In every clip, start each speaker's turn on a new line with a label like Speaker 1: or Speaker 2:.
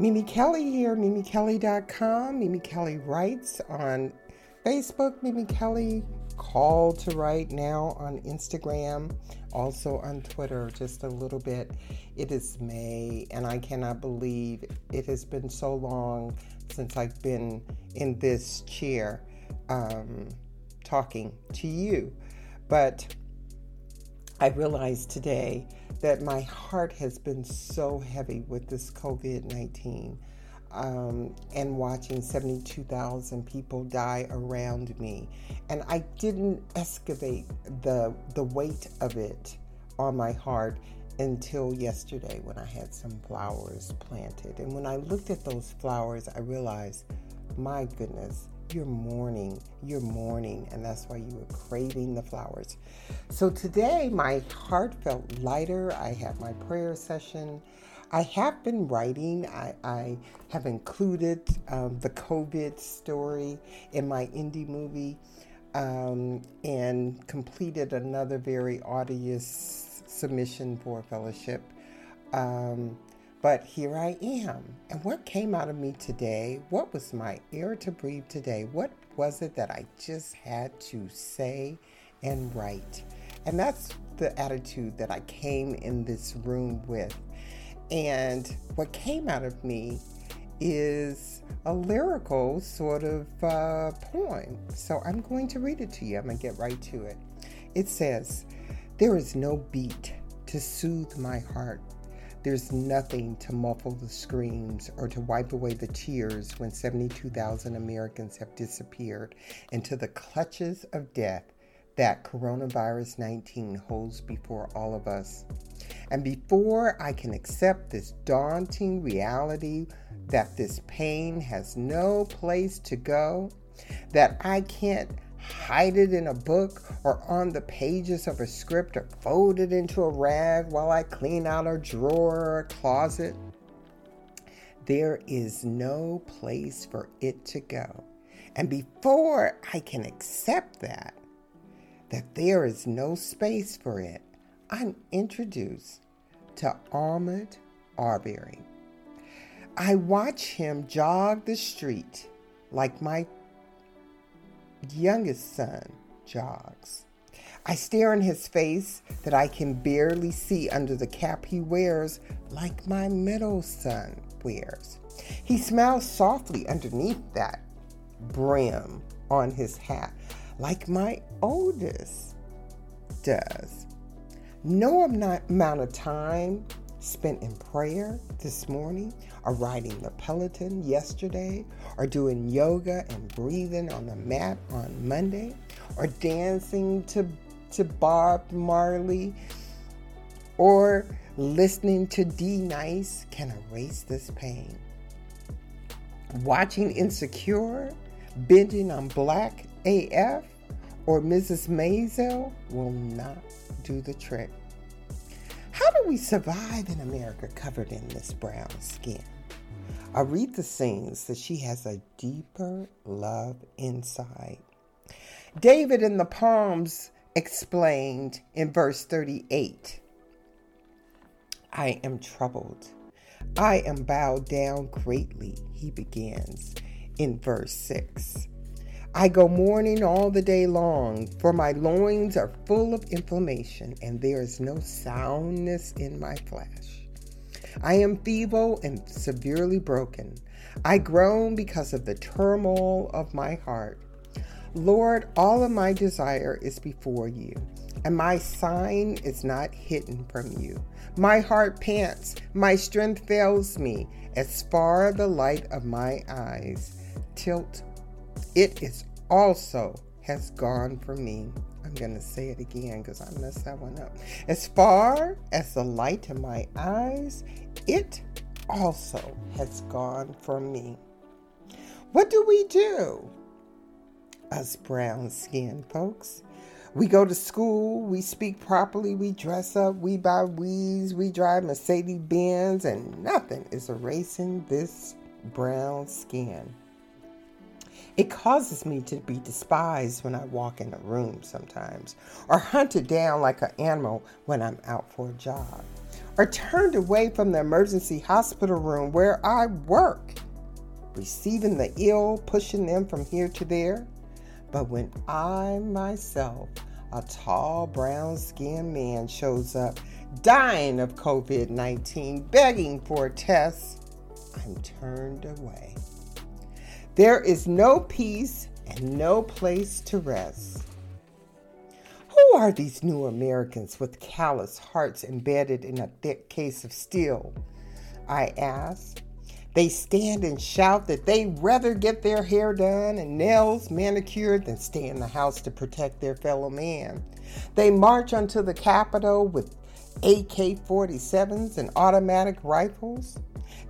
Speaker 1: Mimi Kelly here, mimikelly.com. Mimi Kelly writes on Facebook, Mimi Kelly call to write now on Instagram, also on Twitter, just a little bit. It is May, and I cannot believe it has been so long since I've been in this chair um, talking to you. But I realized today that my heart has been so heavy with this COVID 19 um, and watching 72,000 people die around me. And I didn't excavate the, the weight of it on my heart until yesterday when I had some flowers planted. And when I looked at those flowers, I realized, my goodness, you're mourning, you're mourning, and that's why you were craving the flowers. So today, my heart felt lighter. I had my prayer session. I have been writing. I, I have included um, the COVID story in my indie movie um, and completed another very arduous submission for a fellowship. Um, but here I am. And what came out of me today? What was my air to breathe today? What was it that I just had to say and write? And that's the attitude that I came in this room with. And what came out of me is a lyrical sort of uh, poem. So I'm going to read it to you. I'm going to get right to it. It says, There is no beat to soothe my heart there's nothing to muffle the screams or to wipe away the tears when 72,000 Americans have disappeared into the clutches of death that coronavirus 19 holds before all of us. And before I can accept this daunting reality that this pain has no place to go, that I can't hide it in a book or on the pages of a script or fold it into a rag while I clean out a drawer or a closet. There is no place for it to go. And before I can accept that, that there is no space for it, I'm introduced to Ahmaud Arbery. I watch him jog the street like my youngest son jogs. I stare in his face that I can barely see under the cap he wears, like my middle son wears. He smiles softly underneath that brim on his hat, like my oldest does. No amount of time spent in prayer this morning, or riding the Peloton yesterday, or doing yoga and breathing on the mat on Monday, or dancing to, to Bob Marley, or listening to D Nice can erase this pain. Watching Insecure, binging on Black AF, or Mrs. Maisel will not do the trick. How do we survive in America covered in this brown skin? Aretha sings that she has a deeper love inside. David in the Psalms explained in verse 38 I am troubled. I am bowed down greatly, he begins in verse 6. I go mourning all the day long, for my loins are full of inflammation, and there is no soundness in my flesh. I am feeble and severely broken. I groan because of the turmoil of my heart. Lord, all of my desire is before you, and my sign is not hidden from you. My heart pants, my strength fails me, as far the light of my eyes tilt it is also has gone for me. I'm going to say it again because I messed that one up. As far as the light in my eyes, it also has gone for me. What do we do? Us brown skinned folks. We go to school, we speak properly, we dress up, we buy weeds, we drive Mercedes Benz, and nothing is erasing this brown skin. It causes me to be despised when I walk in a room sometimes, or hunted down like an animal when I'm out for a job, or turned away from the emergency hospital room where I work, receiving the ill, pushing them from here to there. But when I myself, a tall, brown skinned man, shows up dying of COVID 19, begging for a test, I'm turned away. There is no peace and no place to rest. Who are these new Americans with callous hearts embedded in a thick case of steel? I ask. They stand and shout that they'd rather get their hair done and nails manicured than stay in the house to protect their fellow man. They march onto the Capitol with AK 47s and automatic rifles.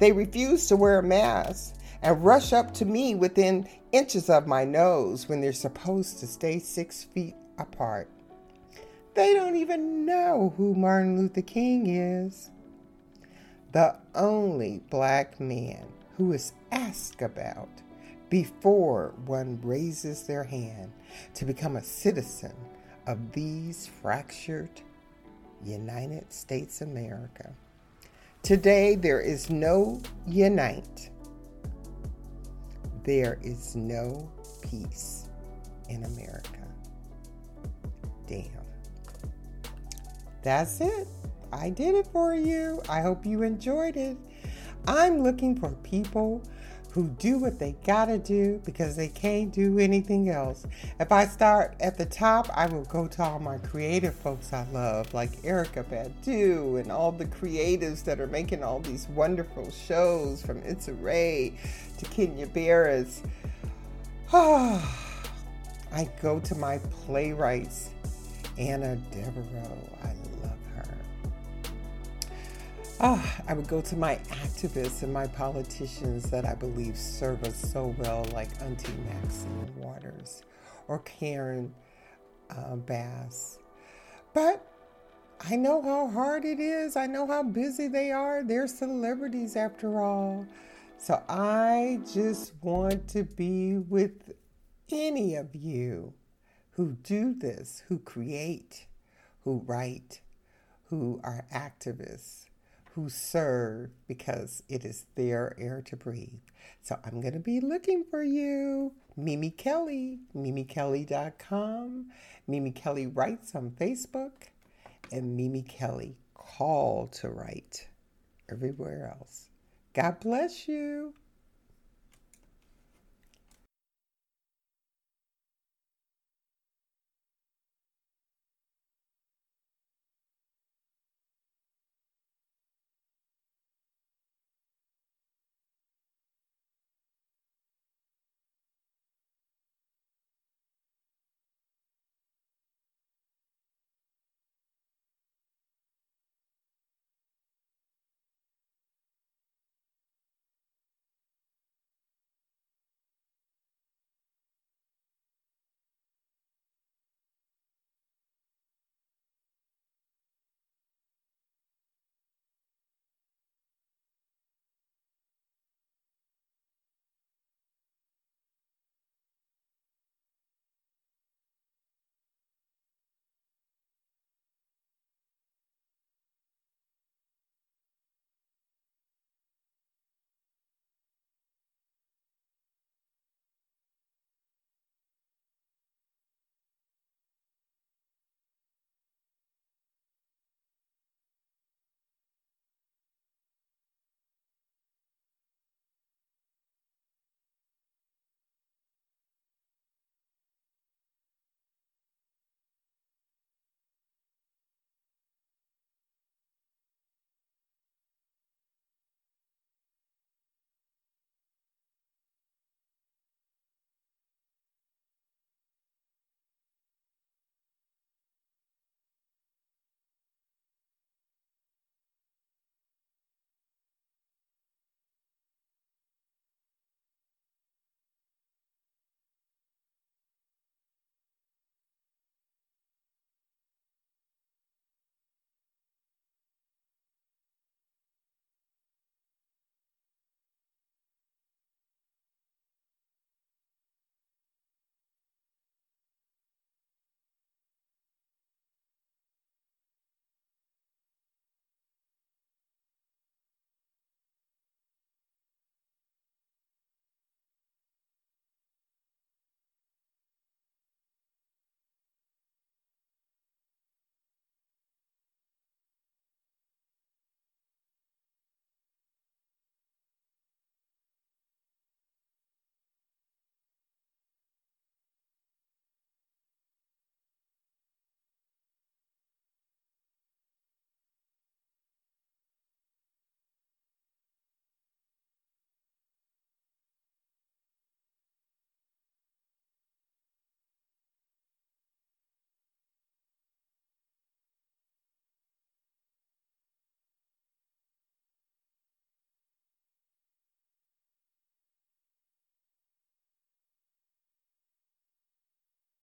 Speaker 1: They refuse to wear a mask and rush up to me within inches of my nose when they're supposed to stay six feet apart. They don't even know who Martin Luther King is. The only black man who is asked about before one raises their hand to become a citizen of these fractured United States America. Today there is no unite. There is no peace in America. Damn. That's it. I did it for you. I hope you enjoyed it. I'm looking for people who do what they gotta do because they can't do anything else. If I start at the top, I will go to all my creative folks I love, like Erykah Badu and all the creatives that are making all these wonderful shows from Issa Rae to Kenya Barris. I go to my playwrights, Anna Devereaux. I Oh, I would go to my activists and my politicians that I believe serve us so well, like Auntie Maxine Waters or Karen uh, Bass. But I know how hard it is. I know how busy they are. They're celebrities after all. So I just want to be with any of you who do this, who create, who write, who are activists who serve because it is their air to breathe. So I'm going to be looking for you. Mimi Kelly, mimikelly.com. Mimi Kelly writes on Facebook, and Mimi Kelly call to write everywhere else. God bless you.